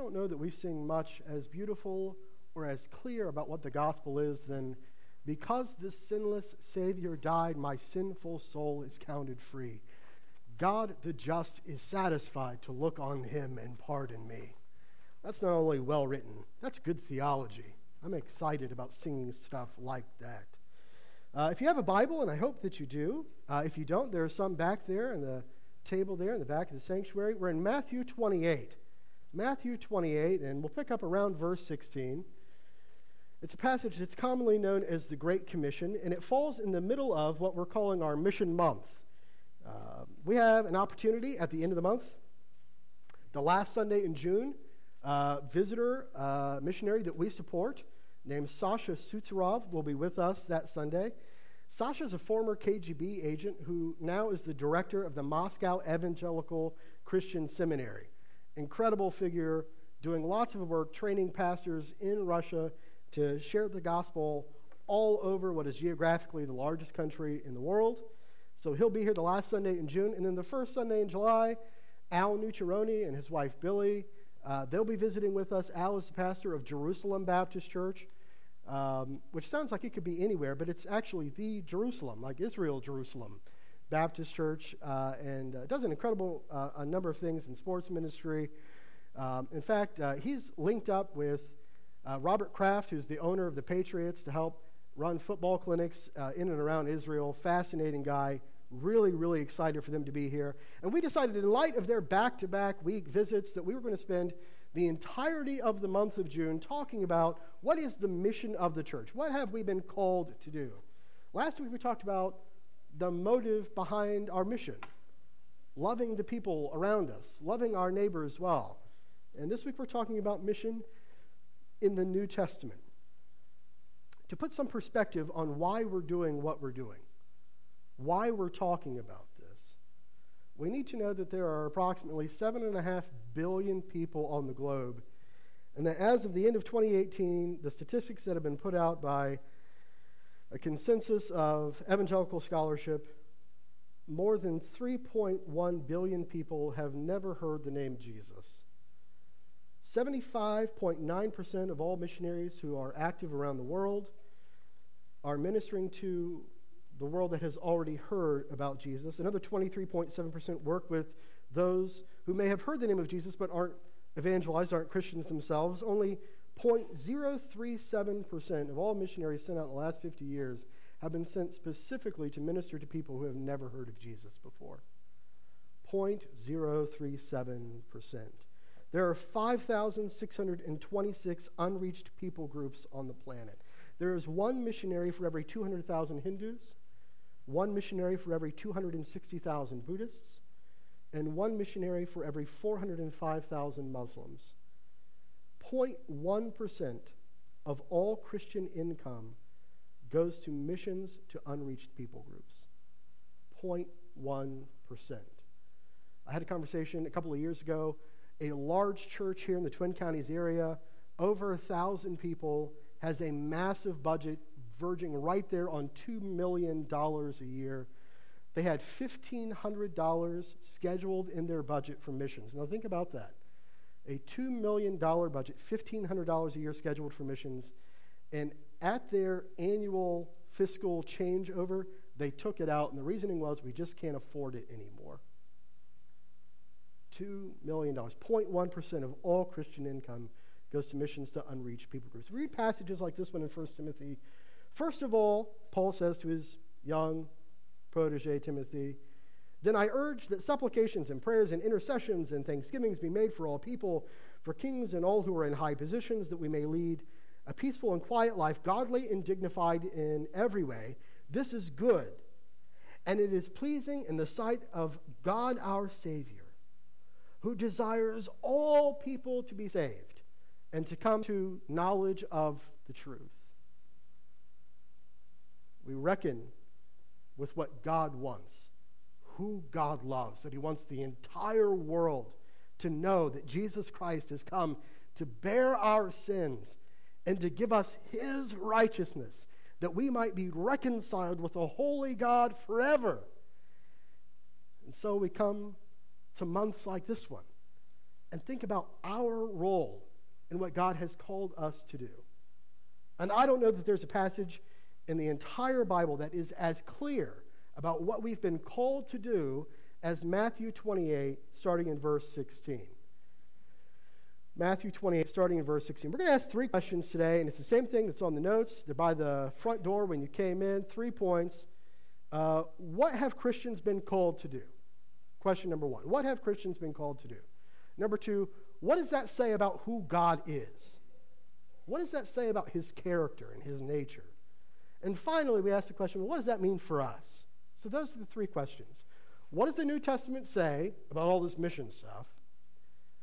don't know that we sing much as beautiful or as clear about what the gospel is than because this sinless Savior died, my sinful soul is counted free. God the just is satisfied to look on him and pardon me. That's not only well written, that's good theology. I'm excited about singing stuff like that. Uh, if you have a Bible, and I hope that you do, uh, if you don't, there are some back there in the table there in the back of the sanctuary. We're in Matthew 28. Matthew 28, and we'll pick up around verse 16. It's a passage that's commonly known as the Great Commission, and it falls in the middle of what we're calling our mission month. Uh, we have an opportunity at the end of the month, the last Sunday in June, uh, visitor uh, missionary that we support named Sasha Tsutserov will be with us that Sunday. Sasha is a former KGB agent who now is the director of the Moscow Evangelical Christian Seminary. Incredible figure, doing lots of work training pastors in Russia to share the gospel all over what is geographically the largest country in the world. So he'll be here the last Sunday in June. And then the first Sunday in July, Al Nucciarone and his wife Billy, uh, they'll be visiting with us. Al is the pastor of Jerusalem Baptist Church, um, which sounds like it could be anywhere, but it's actually the Jerusalem, like Israel Jerusalem Baptist Church, uh, and uh, does an incredible uh, number of things in sports ministry. Um, in fact, uh, he's linked up with uh, Robert Kraft, who's the owner of the Patriots, to help run football clinics uh, in and around Israel. Fascinating guy. Really, really excited for them to be here. And we decided, in light of their back to back week visits, that we were going to spend the entirety of the month of June talking about what is the mission of the church? What have we been called to do? Last week we talked about the motive behind our mission loving the people around us, loving our neighbors well. And this week we're talking about mission in the New Testament to put some perspective on why we're doing what we're doing, why we're talking about this. We need to know that there are approximately 7.5 billion people on the globe, and that as of the end of 2018, the statistics that have been put out by a consensus of evangelical scholarship, more than 3.1 billion people have never heard the name Jesus. 75.9% of all missionaries who are active around the world are ministering to the world that has already heard about Jesus. Another 23.7% work with those who may have heard the name of Jesus but aren't evangelized, aren't Christians themselves. Only 0.037% of all missionaries sent out in the last 50 years have been sent specifically to minister to people who have never heard of Jesus before. 0.037%. There are 5,626 unreached people groups on the planet. There is one missionary for every 200,000 Hindus, one missionary for every 260,000 Buddhists, and one missionary for every 405,000 Muslims. 0.1% of all Christian income goes to missions to unreached people groups. 0.1%. I had a conversation a couple of years ago a large church here in the Twin Counties area, over a thousand people, has a massive budget verging right there on $2 million a year. They had $1,500 scheduled in their budget for missions. Now, think about that. A $2 million budget, $1,500 a year scheduled for missions, and at their annual fiscal changeover, they took it out, and the reasoning was we just can't afford it anymore. $2 million. 0.1% of all Christian income goes to missions to unreached people groups. Read passages like this one in 1 Timothy. First of all, Paul says to his young protege, Timothy, Then I urge that supplications and prayers and intercessions and thanksgivings be made for all people, for kings and all who are in high positions, that we may lead a peaceful and quiet life, godly and dignified in every way. This is good, and it is pleasing in the sight of God our Savior who desires all people to be saved and to come to knowledge of the truth. We reckon with what God wants, who God loves, that He wants the entire world to know that Jesus Christ has come to bear our sins and to give us His righteousness, that we might be reconciled with the holy God forever. And so we come to months like this one and think about our role in what God has called us to do. And I don't know that there's a passage in the entire Bible that is as clear about what we've been called to do as Matthew 28, starting in verse 16. Matthew 28, starting in verse 16. We're going to ask three questions today, and it's the same thing that's on the notes. They're by the front door when you came in. Three points. Uh, what have Christians been called to do? Question number one. What have Christians been called to do? Number two, what does that say about who God is? What does that say about his character and his nature? And finally, we ask the question what does that mean for us? So, those are the three questions. What does the New Testament say about all this mission stuff?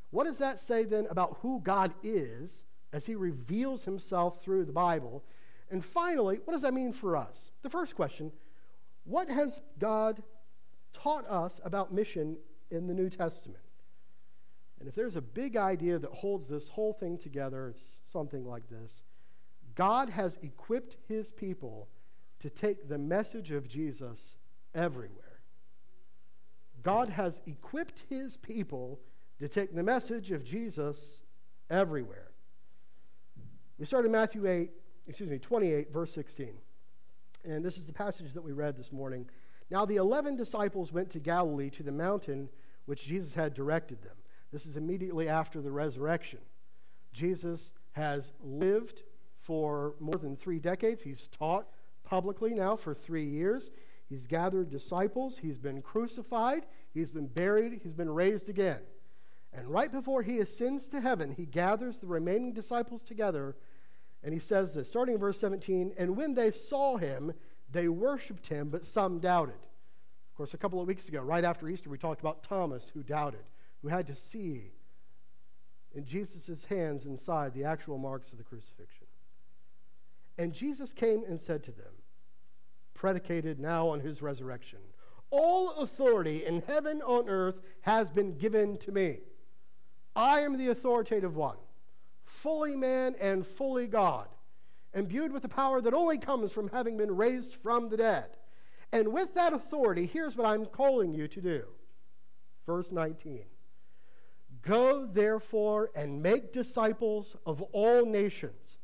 What does that say then about who God is as he reveals himself through the Bible? And finally, what does that mean for us? The first question what has God taught us about mission in the New Testament? And if there's a big idea that holds this whole thing together, it's something like this God has equipped his people to take the message of Jesus everywhere. God has equipped his people to take the message of Jesus everywhere. We start in Matthew 8, excuse me, 28, verse 16. And this is the passage that we read this morning. Now the eleven disciples went to Galilee to the mountain which Jesus had directed them. This is immediately after the resurrection. Jesus has lived for more than three decades. He's taught publicly now for three years. He's gathered disciples. He's been crucified. He's been buried. He's been raised again. And right before he ascends to heaven, he gathers the remaining disciples together and he says this, starting in verse 17 And when they saw him, they worshiped him, but some doubted. Of course, a couple of weeks ago, right after Easter, we talked about Thomas who doubted, who had to see in Jesus' hands inside the actual marks of the crucifixion. And Jesus came and said to them, predicated now on his resurrection, All authority in heaven on earth has been given to me. I am the authoritative one, fully man and fully God, imbued with the power that only comes from having been raised from the dead. And with that authority, here's what I'm calling you to do. Verse 19 Go therefore and make disciples of all nations,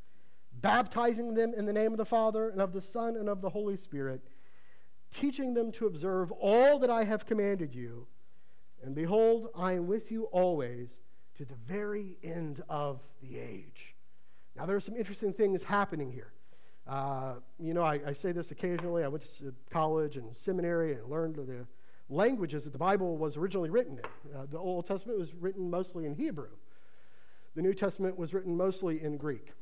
baptizing them in the name of the Father and of the Son and of the Holy Spirit, teaching them to observe all that I have commanded you. And behold, I am with you always to the very end of the age. Now, there are some interesting things happening here. Uh, you know, I, I, say this occasionally. I went to college and seminary and learned the languages that the Bible was originally written in. Uh, the Old Testament was written mostly in Hebrew, the New Testament was written mostly in Greek.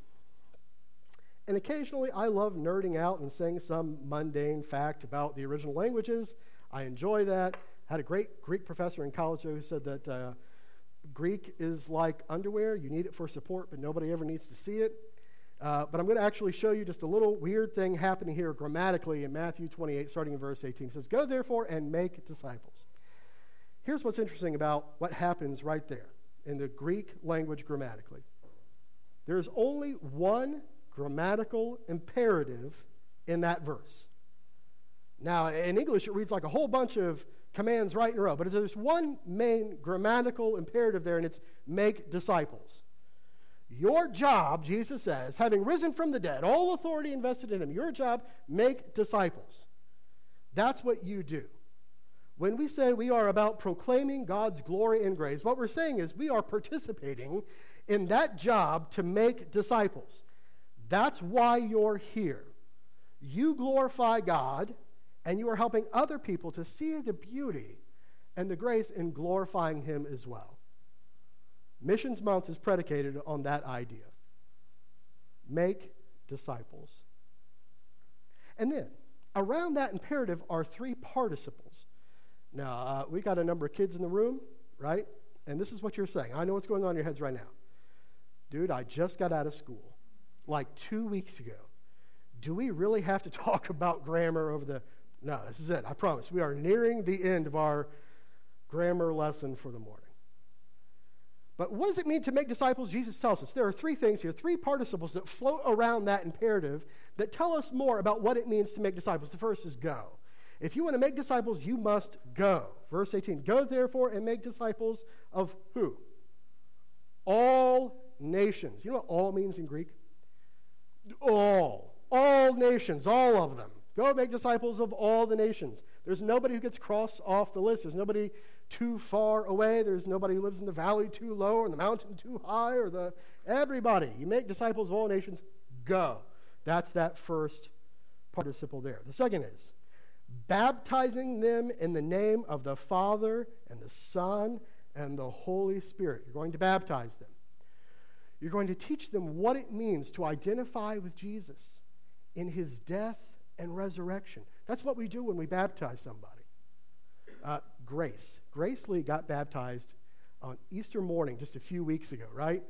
And occasionally, I love nerding out and saying some mundane fact about the original languages. I enjoy that. I had a great Greek professor in college who said that uh, Greek is like underwear. You need it for support, but nobody ever needs to see it. Uh, but I'm going to actually show you just a little weird thing happening here grammatically in Matthew 28, starting in verse 18. It says, Go therefore and make disciples. Here's what's interesting about what happens right there in the Greek language grammatically there's only one grammatical imperative in that verse. Now, in English, it reads like a whole bunch of commands right in a row. But there's one main grammatical imperative there, and it's make disciples. Your job, Jesus says, having risen from the dead, all authority invested in him, your job, make disciples. That's what you do. When we say we are about proclaiming God's glory and grace, what we're saying is we are participating in that job to make disciples. That's why you're here. You glorify God and you are helping other people to see the beauty and the grace in glorifying Him as well. Missions Month is predicated on that idea make disciples. And then, around that imperative are three participles. Now, uh, we got a number of kids in the room, right? And this is what you're saying. I know what's going on in your heads right now. Dude, I just got out of school like two weeks ago. Do we really have to talk about grammar over the no, this is it. I promise. We are nearing the end of our grammar lesson for the morning. But what does it mean to make disciples? Jesus tells us there are three things here, three participles that float around that imperative that tell us more about what it means to make disciples. The first is go. If you want to make disciples, you must go. Verse 18 Go therefore and make disciples of who? All nations. You know what all means in Greek? All. All nations, all of them. Go make disciples of all the nations. There's nobody who gets crossed off the list. There's nobody too far away. There's nobody who lives in the valley too low or the mountain too high or the everybody. You make disciples of all nations. Go. That's that first participle there. The second is baptizing them in the name of the Father and the Son and the Holy Spirit. You're going to baptize them. You're going to teach them what it means to identify with Jesus in his death and resurrection. That's what we do when we baptize somebody. Uh, Grace. Grace Lee got baptized on Easter morning just a few weeks ago, right?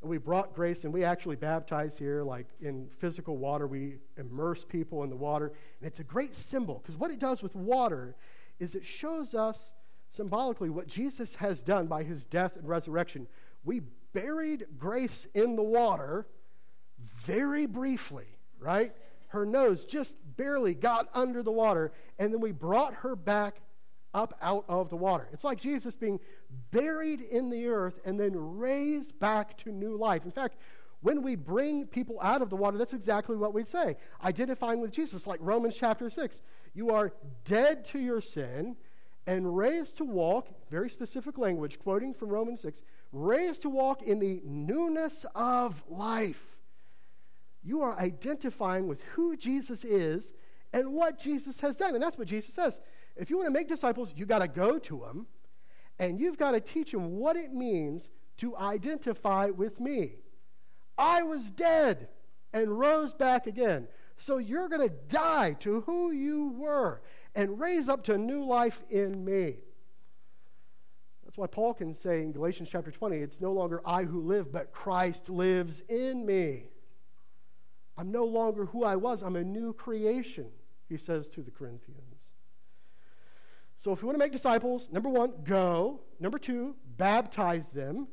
And we brought Grace and we actually baptize here, like in physical water. We immerse people in the water. And it's a great symbol because what it does with water is it shows us symbolically what Jesus has done by his death and resurrection. We buried Grace in the water very briefly, right? Her nose just barely got under the water, and then we brought her back up out of the water. It's like Jesus being buried in the earth and then raised back to new life. In fact, when we bring people out of the water, that's exactly what we say. Identifying with Jesus, like Romans chapter 6. You are dead to your sin and raised to walk, very specific language, quoting from Romans 6, raised to walk in the newness of life. You are identifying with who Jesus is and what Jesus has done. And that's what Jesus says. If you want to make disciples, you got to go to them and you've got to teach them what it means to identify with me. I was dead and rose back again. So you're going to die to who you were and raise up to new life in me. That's why Paul can say in Galatians chapter 20, it's no longer I who live, but Christ lives in me. I'm no longer who I was, I'm a new creation, he says to the Corinthians. So if we want to make disciples, number one, go. Number two, baptize them.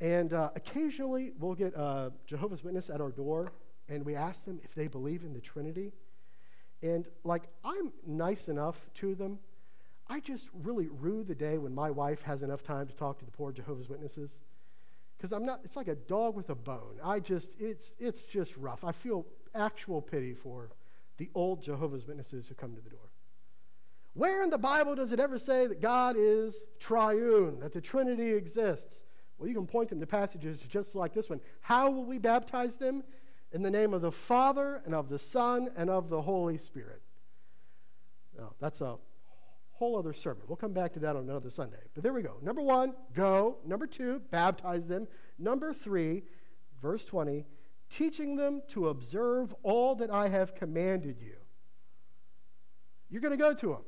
And uh, occasionally we'll get a Jehovah's Witness at our door and we ask them if they believe in the Trinity. And like, I'm nice enough to them. I just really rue the day when my wife has enough time to talk to the poor Jehovah's Witnesses. Because I'm not, it's like a dog with a bone. I just, it's, it's just rough. I feel actual pity for the old Jehovah's Witnesses who come to the door. Where in the Bible does it ever say that God is triune, that the Trinity exists? Well, you can point them to passages just like this one. How will we baptize them? In the name of the Father, and of the Son, and of the Holy Spirit. Now, that's a whole other sermon. We'll come back to that on another Sunday. But there we go. Number one, go. Number two, baptize them. Number three, verse 20, teaching them to observe all that I have commanded you. You're going to go to them.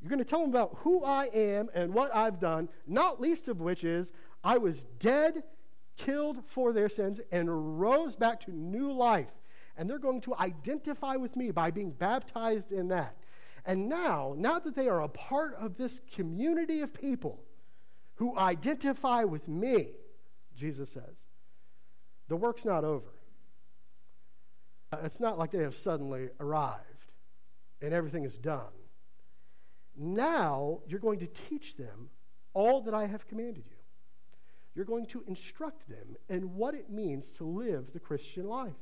You're going to tell them about who I am and what I've done, not least of which is I was dead, killed for their sins, and rose back to new life. And they're going to identify with me by being baptized in that. And now, now that they are a part of this community of people who identify with me, Jesus says, the work's not over. Uh, it's not like they have suddenly arrived and everything is done. Now you're going to teach them all that I have commanded you. You're going to instruct them in what it means to live the Christian life.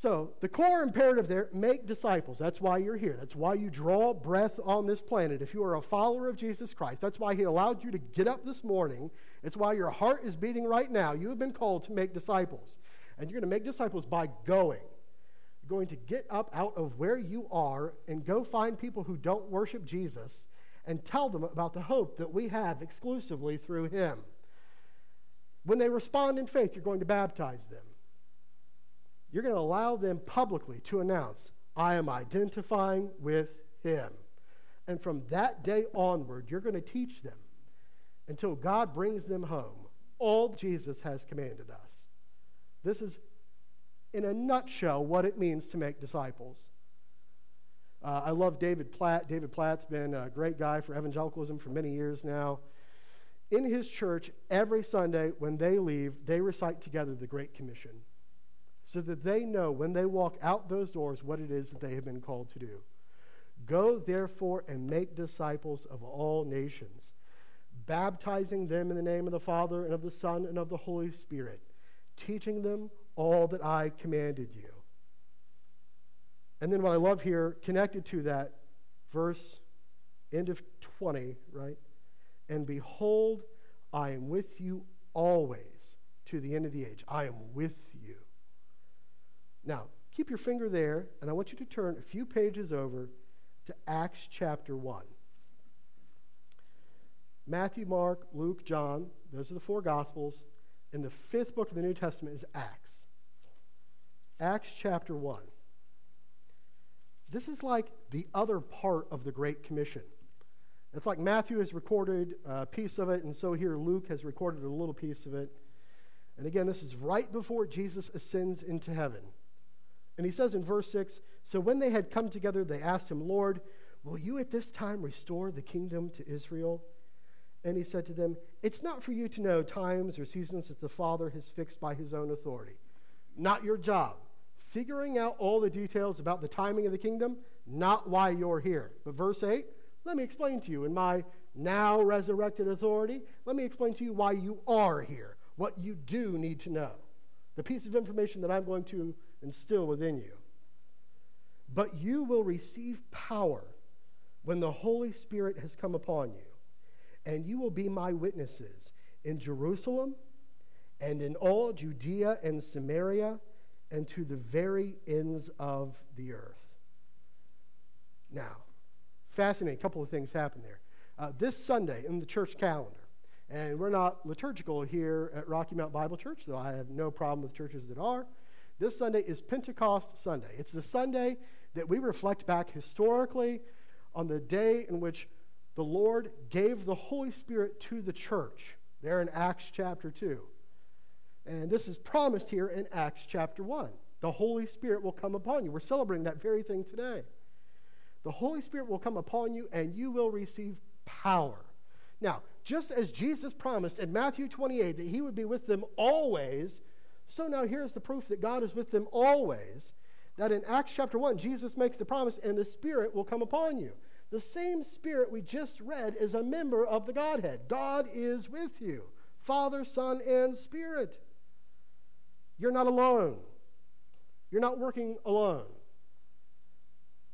So, the core imperative there make disciples. That's why you're here. That's why you draw breath on this planet. If you are a follower of Jesus Christ, that's why He allowed you to get up this morning. It's why your heart is beating right now. You have been called to make disciples. And you're going to make disciples by going You're going to get up out of where you are and go find people who don't worship Jesus and tell them about the hope that we have exclusively through him. When they respond in faith, you're going to baptize them. You're going to allow them publicly to announce, I am identifying with him. And from that day onward, you're going to teach them until God brings them home all Jesus has commanded us. This is in a nutshell, what it means to make disciples. Uh, I love David Platt. David Platt's been a great guy for evangelicalism for many years now. In his church, every Sunday when they leave, they recite together the Great Commission so that they know when they walk out those doors what it is that they have been called to do. Go, therefore, and make disciples of all nations baptizing them in the name of the Father and of the Son and of the Holy Spirit, teaching them all that I commanded you. And then what I love here, connected to that verse, end of 20, right? And behold, I am with you always to the end of the age. I am with you. Now, keep your finger there, and I want you to turn a few pages over to Acts chapter 1. Matthew, Mark, Luke, John, those are the four Gospels. And the fifth book of the New Testament is Acts. Acts chapter 1. This is like the other part of the Great Commission. It's like Matthew has recorded a piece of it, and so here Luke has recorded a little piece of it. And again, this is right before Jesus ascends into heaven. And he says in verse 6 So when they had come together, they asked him, Lord, will you at this time restore the kingdom to Israel? And he said to them, It's not for you to know times or seasons that the Father has fixed by his own authority. Not your job. Figuring out all the details about the timing of the kingdom, not why you're here. But verse 8, let me explain to you in my now resurrected authority, let me explain to you why you are here, what you do need to know, the piece of information that I'm going to instill within you. But you will receive power when the Holy Spirit has come upon you and you will be my witnesses in Jerusalem and in all Judea and Samaria and to the very ends of the earth. Now, fascinating. A couple of things happen there. Uh, this Sunday in the church calendar, and we're not liturgical here at Rocky Mount Bible Church, though I have no problem with churches that are. This Sunday is Pentecost Sunday. It's the Sunday that we reflect back historically on the day in which the Lord gave the Holy Spirit to the church, there in Acts chapter 2. And this is promised here in Acts chapter 1. The Holy Spirit will come upon you. We're celebrating that very thing today. The Holy Spirit will come upon you, and you will receive power. Now, just as Jesus promised in Matthew 28 that he would be with them always, so now here's the proof that God is with them always. That in Acts chapter 1, Jesus makes the promise, and the Spirit will come upon you. The same Spirit we just read is a member of the Godhead. God is with you Father, Son, and Spirit. You're not alone. You're not working alone.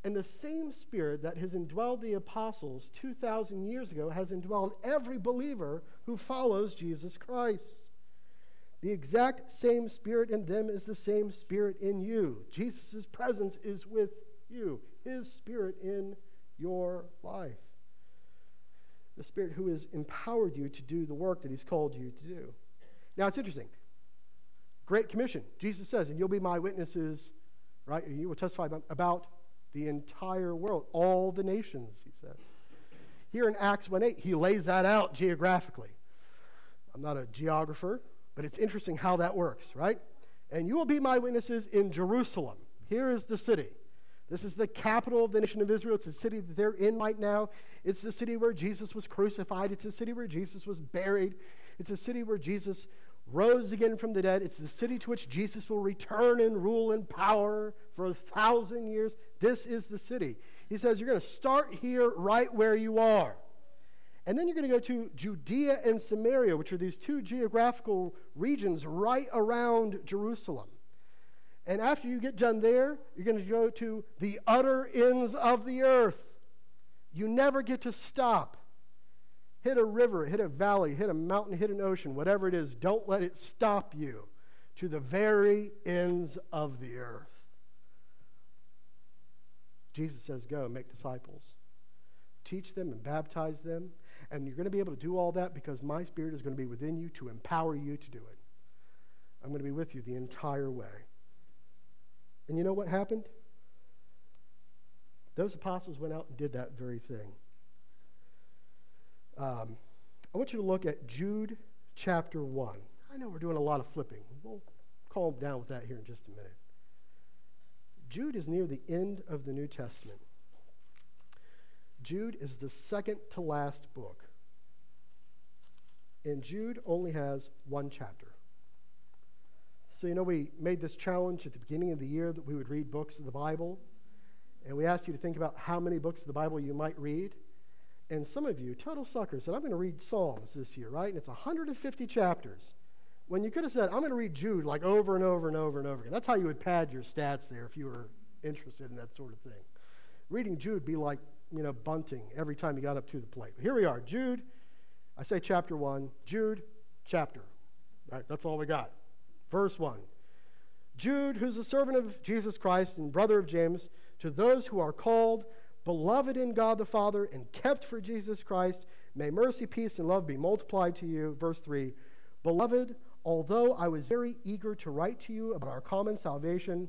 And the same Spirit that has indwelled the apostles 2,000 years ago has indwelled every believer who follows Jesus Christ. The exact same Spirit in them is the same Spirit in you. Jesus' presence is with you, His Spirit in your life. The Spirit who has empowered you to do the work that He's called you to do. Now, it's interesting. Great Commission. Jesus says, and you'll be my witnesses, right? You will testify about the entire world, all the nations, he says. Here in Acts 1 8, he lays that out geographically. I'm not a geographer, but it's interesting how that works, right? And you will be my witnesses in Jerusalem. Here is the city. This is the capital of the nation of Israel. It's the city that they're in right now. It's the city where Jesus was crucified. It's the city where Jesus was buried. It's the city where Jesus rose again from the dead. It's the city to which Jesus will return and rule in power for a thousand years. This is the city. He says, You're going to start here right where you are. And then you're going to go to Judea and Samaria, which are these two geographical regions right around Jerusalem. And after you get done there, you're going to go to the utter ends of the earth. You never get to stop. Hit a river, hit a valley, hit a mountain, hit an ocean, whatever it is, don't let it stop you to the very ends of the earth. Jesus says, Go, make disciples. Teach them and baptize them. And you're going to be able to do all that because my Spirit is going to be within you to empower you to do it. I'm going to be with you the entire way. And you know what happened? Those apostles went out and did that very thing. Um, I want you to look at Jude chapter 1. I know we're doing a lot of flipping. We'll calm down with that here in just a minute. Jude is near the end of the New Testament. Jude is the second to last book. And Jude only has one chapter. So, you know, we made this challenge at the beginning of the year that we would read books of the Bible. And we asked you to think about how many books of the Bible you might read. And some of you, total suckers, said, I'm going to read Psalms this year, right? And it's 150 chapters. When you could have said, I'm going to read Jude like over and over and over and over again. That's how you would pad your stats there if you were interested in that sort of thing. Reading Jude be like, you know, bunting every time he got up to the plate. Here we are, Jude. I say chapter 1, Jude, chapter. Right? That's all we got. Verse 1. Jude, who's a servant of Jesus Christ and brother of James, to those who are called, beloved in God the Father, and kept for Jesus Christ, may mercy, peace, and love be multiplied to you. Verse 3 Beloved, although I was very eager to write to you about our common salvation,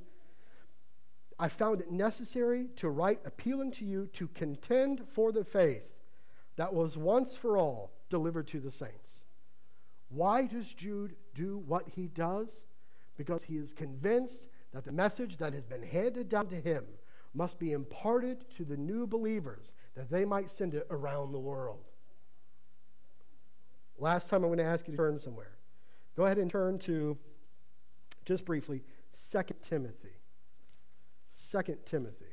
I found it necessary to write appealing to you to contend for the faith that was once for all delivered to the saints. Why does Jude do what he does? Because he is convinced that the message that has been handed down to him must be imparted to the new believers that they might send it around the world. Last time I'm going to ask you to turn somewhere. Go ahead and turn to, just briefly, 2 Timothy. 2 Timothy.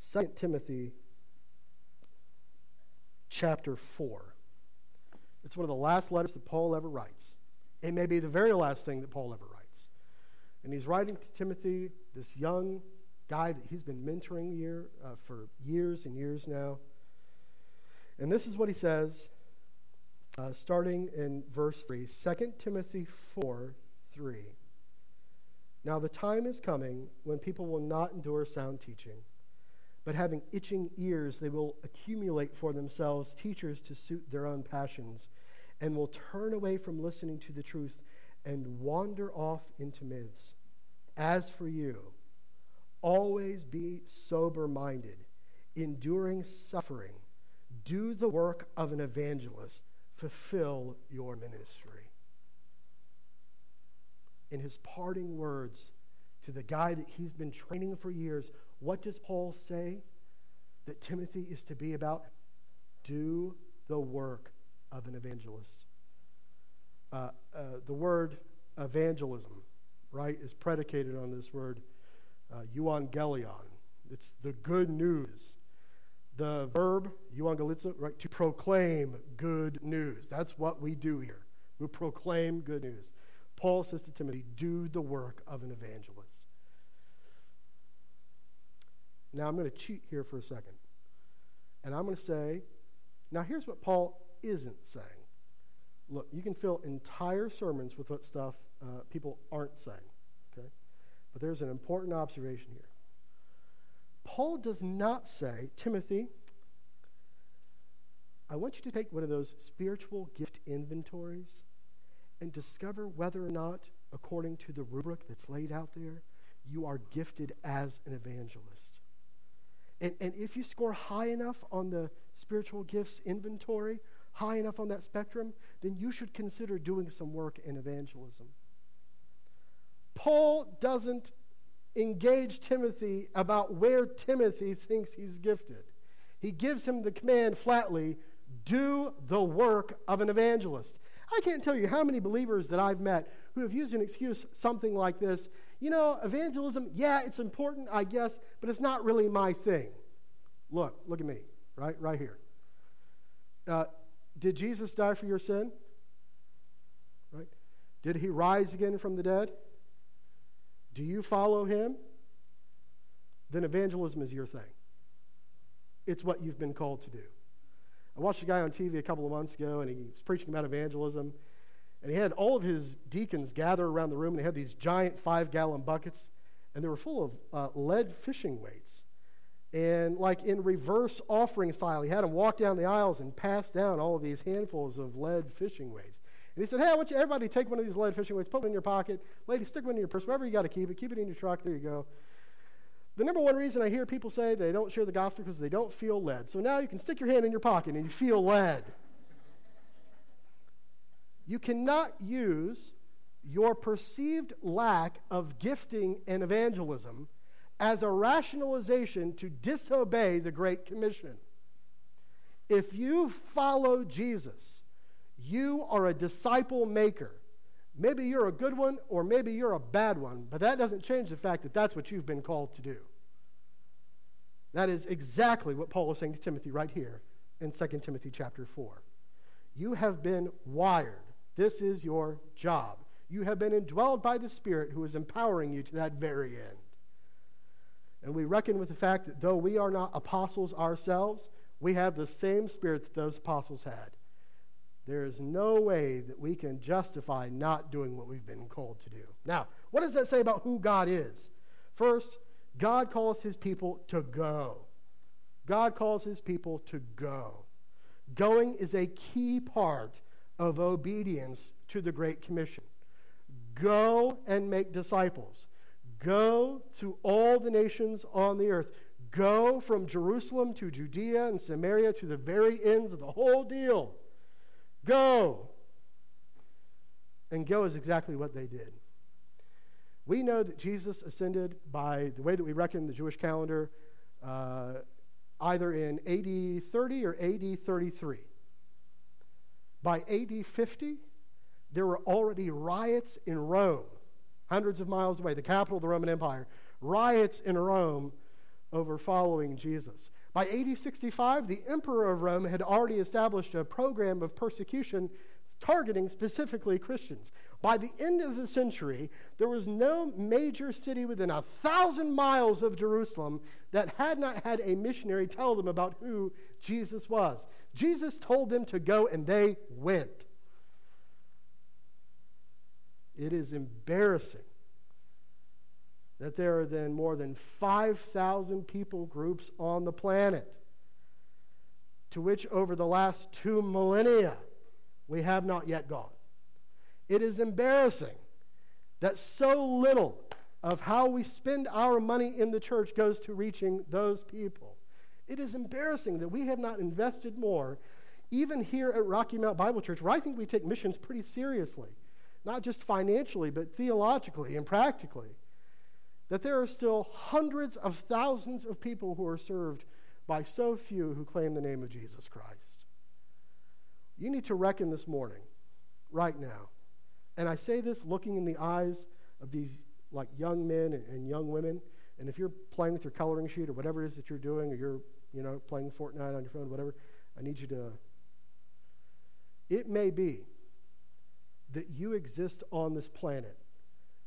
Second Timothy chapter 4. It's one of the last letters that Paul ever writes. It may be the very last thing that Paul ever writes. And he's writing to Timothy, this young guy that he's been mentoring year, uh, for years and years now. And this is what he says, uh, starting in verse 3, 2 Timothy 4 3. Now the time is coming when people will not endure sound teaching, but having itching ears, they will accumulate for themselves teachers to suit their own passions and will turn away from listening to the truth and wander off into myths. As for you, always be sober minded, enduring suffering, do the work of an evangelist, fulfill your ministry. In his parting words to the guy that he's been training for years, what does Paul say that Timothy is to be about? Do the work of an evangelist. Uh, uh, the word evangelism, right, is predicated on this word uh, euangelion. It's the good news. The verb euangelizo, right, to proclaim good news. That's what we do here. We proclaim good news. Paul says to Timothy, do the work of an evangelist. Now I'm going to cheat here for a second. And I'm going to say, now here's what Paul isn't saying. Look, you can fill entire sermons with what stuff uh, people aren't saying, okay? But there's an important observation here. Paul does not say, Timothy, I want you to take one of those spiritual gift inventories and discover whether or not, according to the rubric that's laid out there, you are gifted as an evangelist. And, and if you score high enough on the spiritual gifts inventory, high enough on that spectrum, then you should consider doing some work in evangelism. Paul doesn't engage Timothy about where Timothy thinks he's gifted. He gives him the command flatly do the work of an evangelist. I can't tell you how many believers that I've met who have used an excuse something like this. You know, evangelism, yeah, it's important, I guess, but it's not really my thing. Look, look at me, right, right here. Uh, did Jesus die for your sin? Right? Did he rise again from the dead? Do you follow him? Then evangelism is your thing. It's what you've been called to do. I watched a guy on TV a couple of months ago, and he was preaching about evangelism. And he had all of his deacons gather around the room, and they had these giant five gallon buckets, and they were full of uh, lead fishing weights. And like in reverse offering style, he had them walk down the aisles and pass down all of these handfuls of lead fishing weights. And he said, Hey, I want you everybody take one of these lead fishing weights, put it in your pocket. Lady, stick one in your purse, wherever you got to keep it. Keep it in your truck. There you go. The number one reason I hear people say they don't share the gospel because they don't feel led. So now you can stick your hand in your pocket and you feel led. you cannot use your perceived lack of gifting and evangelism as a rationalization to disobey the Great Commission. If you follow Jesus, you are a disciple maker. Maybe you're a good one or maybe you're a bad one, but that doesn't change the fact that that's what you've been called to do. That is exactly what Paul is saying to Timothy right here in 2 Timothy chapter 4. You have been wired. This is your job. You have been indwelled by the Spirit who is empowering you to that very end. And we reckon with the fact that though we are not apostles ourselves, we have the same spirit that those apostles had. There is no way that we can justify not doing what we've been called to do. Now, what does that say about who God is? First, God calls his people to go. God calls his people to go. Going is a key part of obedience to the Great Commission. Go and make disciples. Go to all the nations on the earth. Go from Jerusalem to Judea and Samaria to the very ends of the whole deal. Go. And go is exactly what they did. We know that Jesus ascended by the way that we reckon the Jewish calendar, uh, either in AD 30 or AD 33. By AD 50, there were already riots in Rome, hundreds of miles away, the capital of the Roman Empire. Riots in Rome over following Jesus. By AD 65, the emperor of Rome had already established a program of persecution targeting specifically Christians. By the end of the century, there was no major city within a thousand miles of Jerusalem that had not had a missionary tell them about who Jesus was. Jesus told them to go, and they went. It is embarrassing that there are then more than 5,000 people groups on the planet, to which over the last two millennia we have not yet gone. It is embarrassing that so little of how we spend our money in the church goes to reaching those people. It is embarrassing that we have not invested more, even here at Rocky Mount Bible Church, where I think we take missions pretty seriously, not just financially, but theologically and practically that there are still hundreds of thousands of people who are served by so few who claim the name of Jesus Christ. You need to reckon this morning, right now. And I say this looking in the eyes of these like young men and, and young women. And if you're playing with your coloring sheet or whatever it is that you're doing, or you're, you know, playing Fortnite on your phone, whatever, I need you to. It may be that you exist on this planet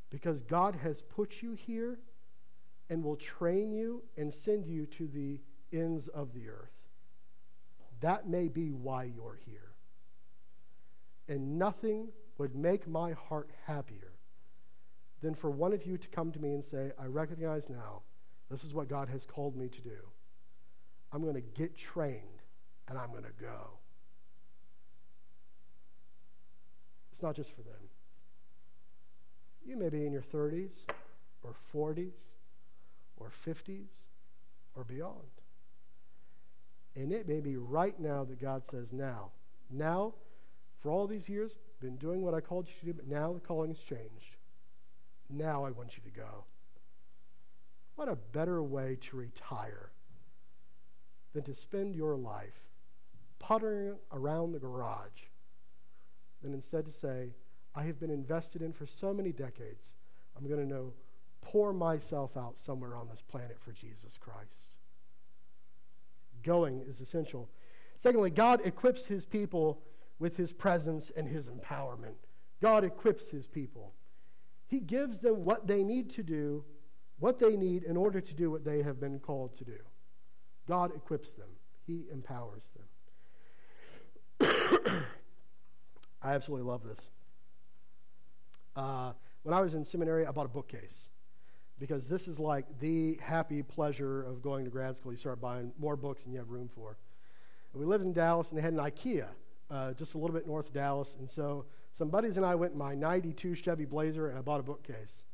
because God has put you here and will train you and send you to the ends of the earth. That may be why you're here. And nothing would make my heart happier than for one of you to come to me and say, I recognize now this is what God has called me to do. I'm going to get trained and I'm going to go. It's not just for them. You may be in your 30s or 40s or 50s or beyond. And it may be right now that God says, now, now, for all these years, been doing what I called you to do, but now the calling has changed. Now I want you to go. What a better way to retire than to spend your life puttering around the garage than instead to say, I have been invested in for so many decades. I'm going to know, pour myself out somewhere on this planet for Jesus Christ. Going is essential. Secondly, God equips his people with his presence and his empowerment. God equips his people. He gives them what they need to do, what they need in order to do what they have been called to do. God equips them, He empowers them. I absolutely love this. Uh, when I was in seminary, I bought a bookcase because this is like the happy pleasure of going to grad school. You start buying more books than you have room for. And we lived in Dallas, and they had an IKEA uh, just a little bit north of Dallas. And so some buddies and I went in my 92 Chevy Blazer, and I bought a bookcase.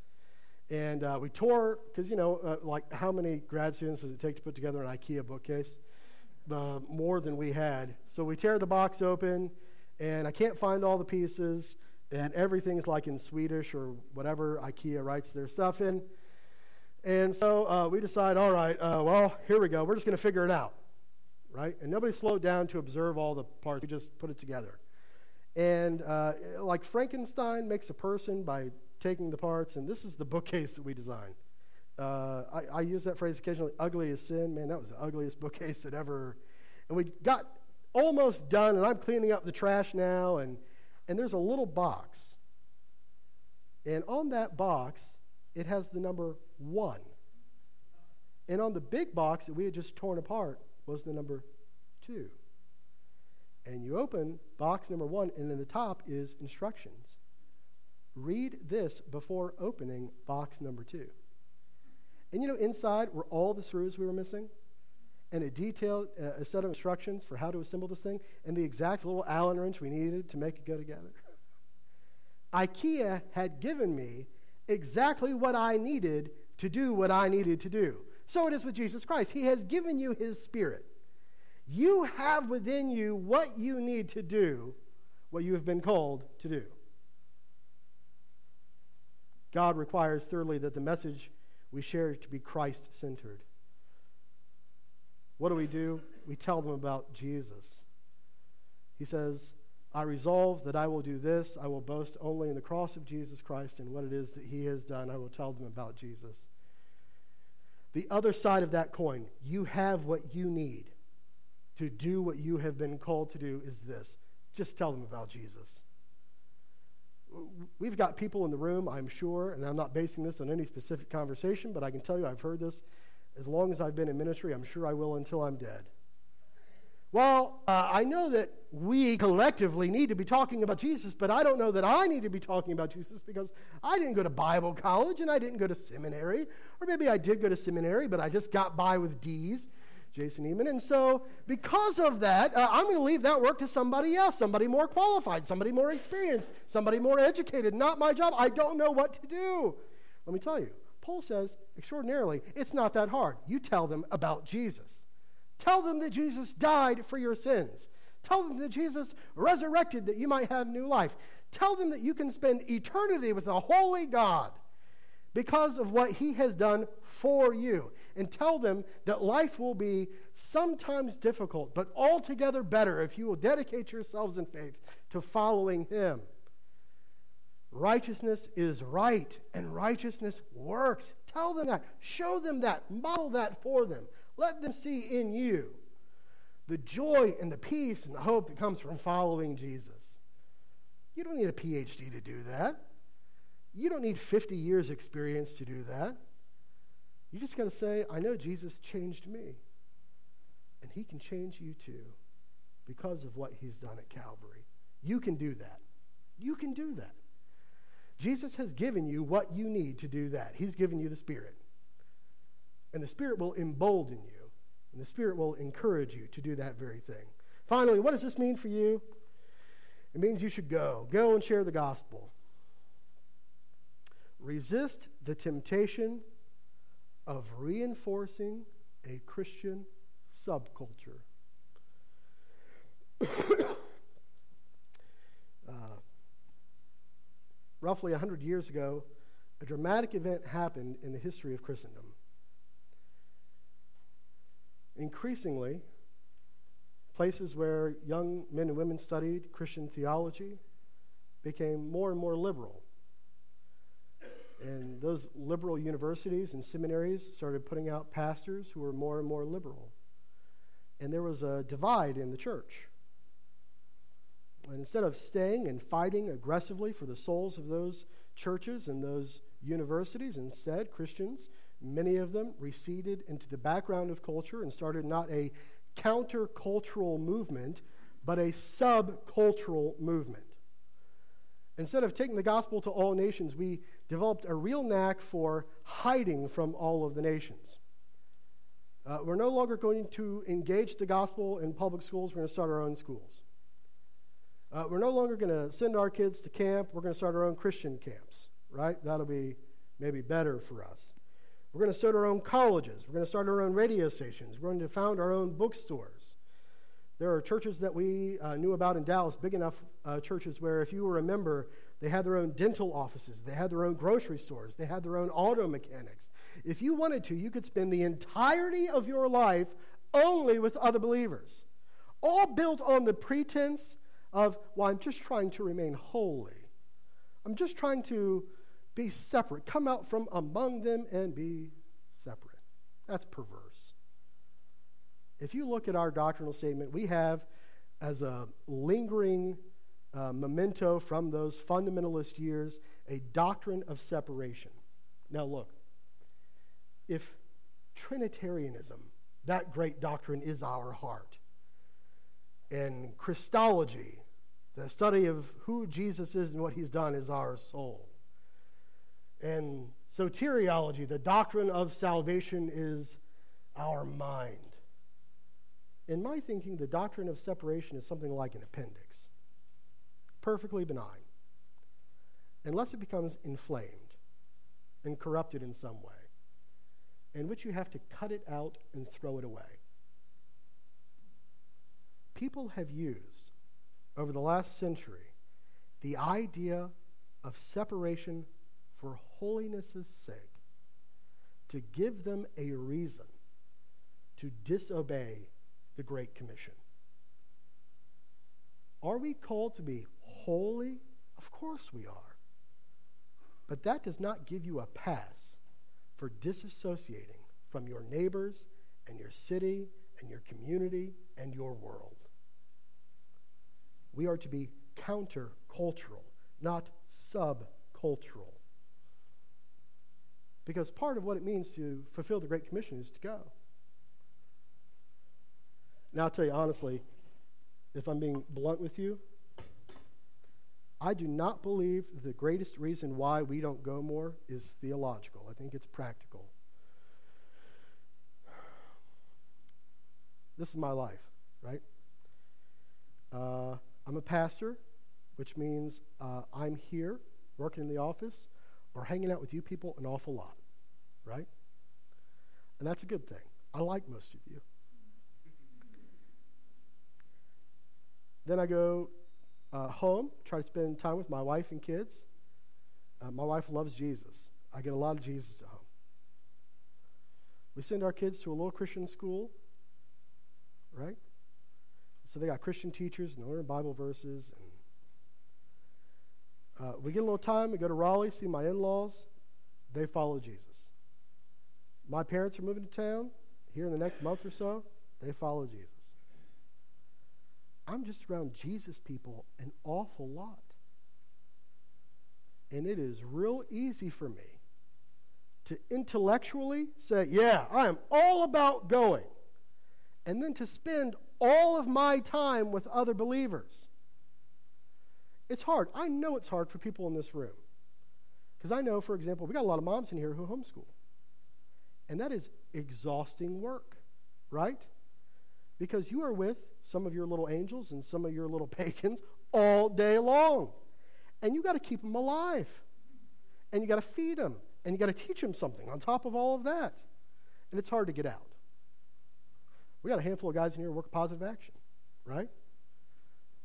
And uh, we tore, because, you know, uh, like how many grad students does it take to put together an IKEA bookcase? More than we had. So we tear the box open, and I can't find all the pieces and everything's like in Swedish or whatever IKEA writes their stuff in. And so uh, we decide, all right, uh, well, here we go. We're just going to figure it out, right? And nobody slowed down to observe all the parts. We just put it together. And uh, like Frankenstein makes a person by taking the parts, and this is the bookcase that we designed. Uh, I, I, use that phrase occasionally, ugly as sin. Man, that was the ugliest bookcase that ever. And we got almost done, and I'm cleaning up the trash now, and, and there's a little box. And on that box, it has the number one. And on the big box that we had just torn apart was the number two. And you open box number one, and in the top is instructions. Read this before opening box number two. And you know, inside were all the screws we were missing, and a detailed uh, a set of instructions for how to assemble this thing, and the exact little Allen wrench we needed to make it go together. IKEA had given me exactly what I needed to do what I needed to do. So it is with Jesus Christ. He has given you His Spirit. You have within you what you need to do what you have been called to do. God requires, thirdly, that the message we share to be Christ centered. What do we do? We tell them about Jesus. He says, I resolve that I will do this. I will boast only in the cross of Jesus Christ and what it is that he has done. I will tell them about Jesus. The other side of that coin, you have what you need to do what you have been called to do, is this just tell them about Jesus. We've got people in the room, I'm sure, and I'm not basing this on any specific conversation, but I can tell you I've heard this as long as I've been in ministry. I'm sure I will until I'm dead. Well, uh, I know that we collectively need to be talking about Jesus, but I don't know that I need to be talking about Jesus because I didn't go to Bible college and I didn't go to seminary. Or maybe I did go to seminary, but I just got by with D's, Jason Eman. And so, because of that, uh, I'm going to leave that work to somebody else, somebody more qualified, somebody more experienced, somebody more educated. Not my job. I don't know what to do. Let me tell you, Paul says, extraordinarily, it's not that hard. You tell them about Jesus. Tell them that Jesus died for your sins. Tell them that Jesus resurrected that you might have new life. Tell them that you can spend eternity with a holy God because of what he has done for you. And tell them that life will be sometimes difficult, but altogether better if you will dedicate yourselves in faith to following him. Righteousness is right, and righteousness works. Tell them that. Show them that. Model that for them. Let them see in you the joy and the peace and the hope that comes from following Jesus. You don't need a PhD to do that. You don't need 50 years' experience to do that. You just got to say, I know Jesus changed me, and he can change you too because of what he's done at Calvary. You can do that. You can do that. Jesus has given you what you need to do that. He's given you the Spirit. And the Spirit will embolden you, and the Spirit will encourage you to do that very thing. Finally, what does this mean for you? It means you should go. Go and share the gospel. Resist the temptation of reinforcing a Christian subculture. uh, roughly 100 years ago, a dramatic event happened in the history of Christendom. Increasingly, places where young men and women studied Christian theology became more and more liberal. And those liberal universities and seminaries started putting out pastors who were more and more liberal. And there was a divide in the church. And instead of staying and fighting aggressively for the souls of those churches and those universities, instead, Christians Many of them receded into the background of culture and started not a countercultural movement, but a subcultural movement. Instead of taking the gospel to all nations, we developed a real knack for hiding from all of the nations. Uh, we're no longer going to engage the gospel in public schools, we're going to start our own schools. Uh, we're no longer going to send our kids to camp, we're going to start our own Christian camps, right? That'll be maybe better for us. We're going to start our own colleges. We're going to start our own radio stations. We're going to found our own bookstores. There are churches that we uh, knew about in Dallas, big enough uh, churches where, if you were a member, they had their own dental offices, they had their own grocery stores, they had their own auto mechanics. If you wanted to, you could spend the entirety of your life only with other believers, all built on the pretense of, well, I'm just trying to remain holy. I'm just trying to be separate, come out from among them and be separate. That's perverse. If you look at our doctrinal statement, we have as a lingering uh, memento from those fundamentalist years a doctrine of separation. Now, look, if Trinitarianism, that great doctrine, is our heart, and Christology, the study of who Jesus is and what he's done, is our soul, and soteriology, the doctrine of salvation, is our mind. In my thinking, the doctrine of separation is something like an appendix, perfectly benign, unless it becomes inflamed and corrupted in some way, in which you have to cut it out and throw it away. People have used, over the last century, the idea of separation for holiness' sake to give them a reason to disobey the Great Commission. Are we called to be holy? Of course we are. But that does not give you a pass for disassociating from your neighbors and your city and your community and your world. We are to be countercultural, not subcultural. Because part of what it means to fulfill the Great Commission is to go. Now, I'll tell you honestly, if I'm being blunt with you, I do not believe the greatest reason why we don't go more is theological. I think it's practical. This is my life, right? Uh, I'm a pastor, which means uh, I'm here working in the office or hanging out with you people an awful lot, right? And that's a good thing. I like most of you. Then I go uh, home, try to spend time with my wife and kids. Uh, my wife loves Jesus. I get a lot of Jesus at home. We send our kids to a little Christian school, right? So they got Christian teachers and they learn Bible verses. And uh, we get a little time. We go to Raleigh, see my in-laws. They follow Jesus. My parents are moving to town here in the next month or so. They follow Jesus. I'm just around Jesus people an awful lot. And it is real easy for me to intellectually say, yeah, I am all about going. And then to spend all of my time with other believers. It's hard. I know it's hard for people in this room. Because I know, for example, we got a lot of moms in here who homeschool. And that is exhausting work, right? Because you are with some of your little angels and some of your little pagans all day long. And you got to keep them alive. And you got to feed them. And you got to teach them something on top of all of that. And it's hard to get out. We got a handful of guys in here who work positive action, right?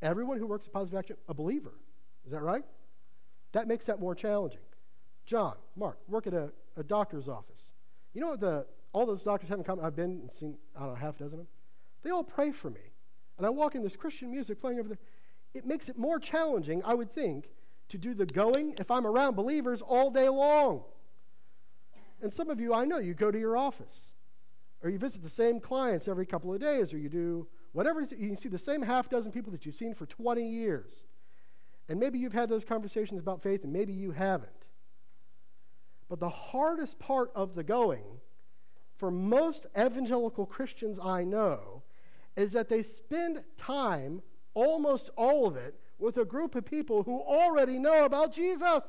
Everyone who works positive action, a believer. Is that right? That makes that more challenging. John, Mark, work at a, a doctor's office. You know what the all those doctors have in common? I've been and seen, I don't know, half a dozen of them. They all pray for me. And I walk in this Christian music playing over there. It makes it more challenging, I would think, to do the going if I'm around believers all day long. And some of you, I know, you go to your office, or you visit the same clients every couple of days, or you do whatever. You see the same half dozen people that you've seen for 20 years. And maybe you've had those conversations about faith, and maybe you haven't. But the hardest part of the going for most evangelical Christians I know is that they spend time, almost all of it, with a group of people who already know about Jesus.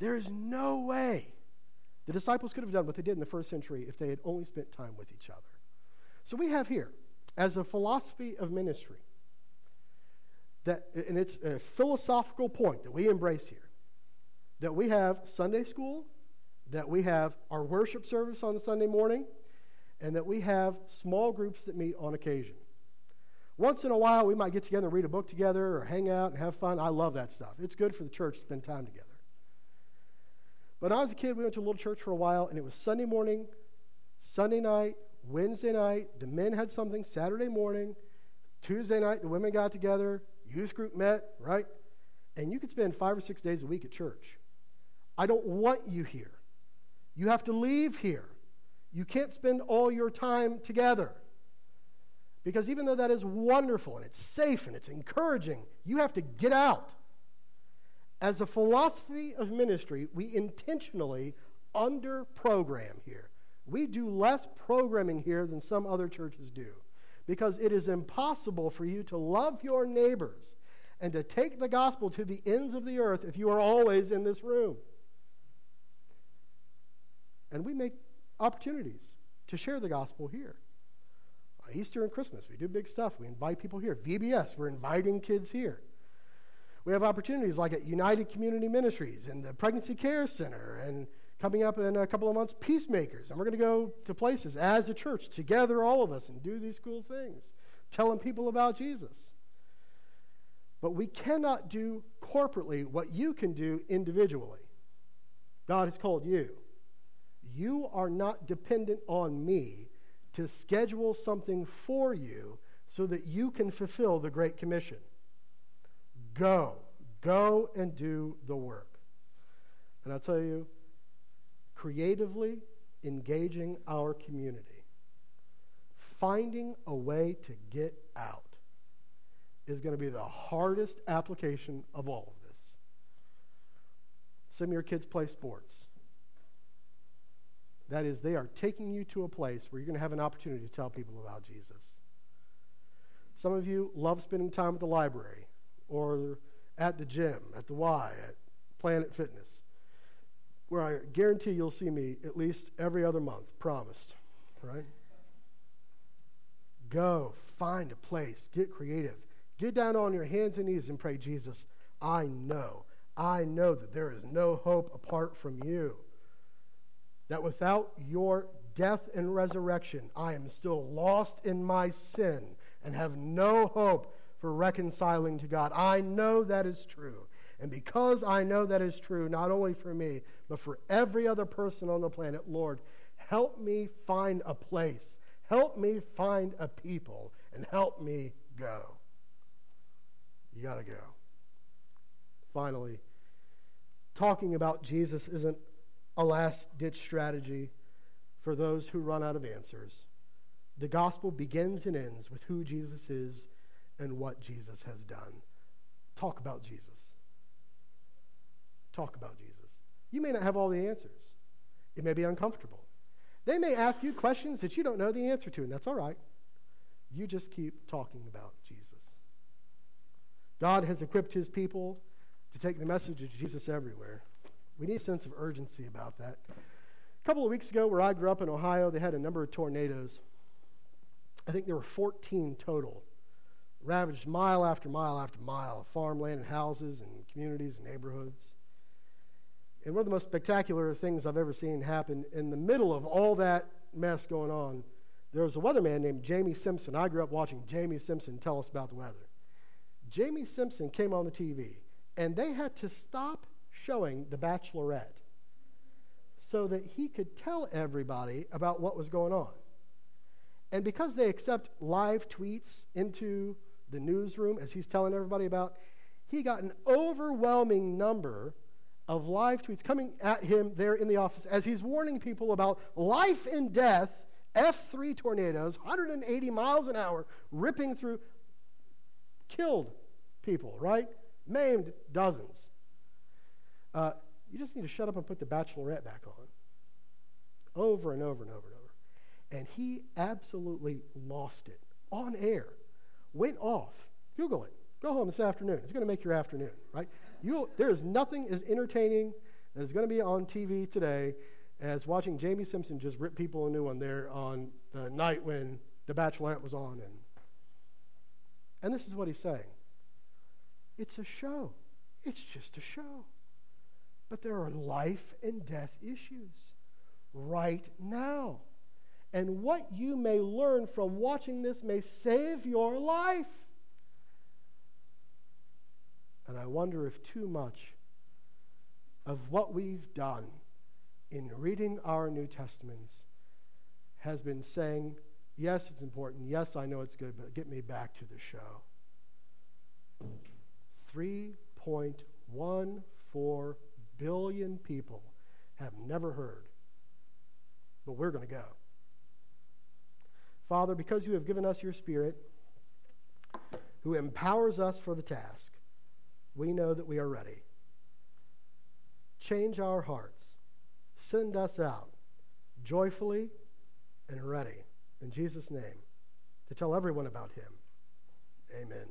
There is no way the disciples could have done what they did in the first century if they had only spent time with each other. So we have here, as a philosophy of ministry, that, and it's a philosophical point that we embrace here, that we have Sunday school, that we have our worship service on the Sunday morning, and that we have small groups that meet on occasion. Once in a while, we might get together and read a book together or hang out and have fun. I love that stuff. It's good for the church to spend time together. When I was a kid, we went to a little church for a while, and it was Sunday morning, Sunday night, Wednesday night. The men had something Saturday morning. Tuesday night, the women got together, youth group met, right? And you could spend five or six days a week at church. I don't want you here. You have to leave here. You can't spend all your time together. Because even though that is wonderful and it's safe and it's encouraging, you have to get out. As a philosophy of ministry, we intentionally under program here. We do less programming here than some other churches do because it is impossible for you to love your neighbors and to take the gospel to the ends of the earth if you are always in this room. And we make opportunities to share the gospel here. Uh, Easter and Christmas, we do big stuff. We invite people here. VBS, we're inviting kids here. We have opportunities like at United Community Ministries and the Pregnancy Care Center, and coming up in a couple of months, Peacemakers. And we're going to go to places as a church, together, all of us, and do these cool things, telling people about Jesus. But we cannot do corporately what you can do individually. God has called you. You are not dependent on me to schedule something for you so that you can fulfill the Great Commission. Go. Go and do the work. And I'll tell you, creatively engaging our community, finding a way to get out, is going to be the hardest application of all of this. Some of your kids play sports. That is, they are taking you to a place where you're going to have an opportunity to tell people about Jesus. Some of you love spending time at the library or at the gym, at the Y, at Planet Fitness, where I guarantee you'll see me at least every other month, promised, right? Go, find a place, get creative. Get down on your hands and knees and pray, Jesus, I know, I know that there is no hope apart from you that without your death and resurrection, I am still lost in my sin and have no hope for reconciling to God. I know that is true. And because I know that is true, not only for me, but for every other person on the planet, Lord, help me find a place, help me find a people, and help me go. You got to go. Finally, talking about Jesus isn't a last ditch strategy for those who run out of answers. The gospel begins and ends with who Jesus is and what Jesus has done. Talk about Jesus. Talk about Jesus. You may not have all the answers, it may be uncomfortable. They may ask you questions that you don't know the answer to, and that's all right. You just keep talking about Jesus. God has equipped his people to take the message of Jesus everywhere. We need a sense of urgency about that. A couple of weeks ago, where I grew up in Ohio, they had a number of tornadoes. I think there were 14 total, ravaged mile after mile after mile of farmland and houses and communities and neighborhoods. And one of the most spectacular things I've ever seen happen in the middle of all that mess going on, there was a weatherman named Jamie Simpson. I grew up watching Jamie Simpson tell us about the weather. Jamie Simpson came on the TV, and they had to stop showing The Bachelorette so that he could tell everybody about what was going on. And because they accept live tweets into the newsroom, as he's telling everybody about, he got an overwhelming number of live tweets coming at him there in the office as he's warning people about life and death, F3 tornadoes, 180 miles an hour, ripping through, killed people, right? Maimed dozens. Uh, you just need to shut up and put the bachelorette back on. Over and over and over and over. And he absolutely lost it on air. Went off. Google it. Go home this afternoon. It's going to make your afternoon, right? You, there is nothing as entertaining that is going to be on TV today as watching Jamie Simpson just rip people a new one there on the night when The Bachelorette was on. And, and this is what he's saying it's a show, it's just a show. But there are life and death issues right now. And what you may learn from watching this may save your life. And I wonder if too much of what we've done in reading our New Testaments has been saying Yes, it's important. Yes, I know it's good, but get me back to the show. 3.14 billion people have never heard, but we're going to go. Father, because you have given us your Spirit, who empowers us for the task, we know that we are ready. Change our hearts. Send us out joyfully and ready, in Jesus' name, to tell everyone about him. Amen.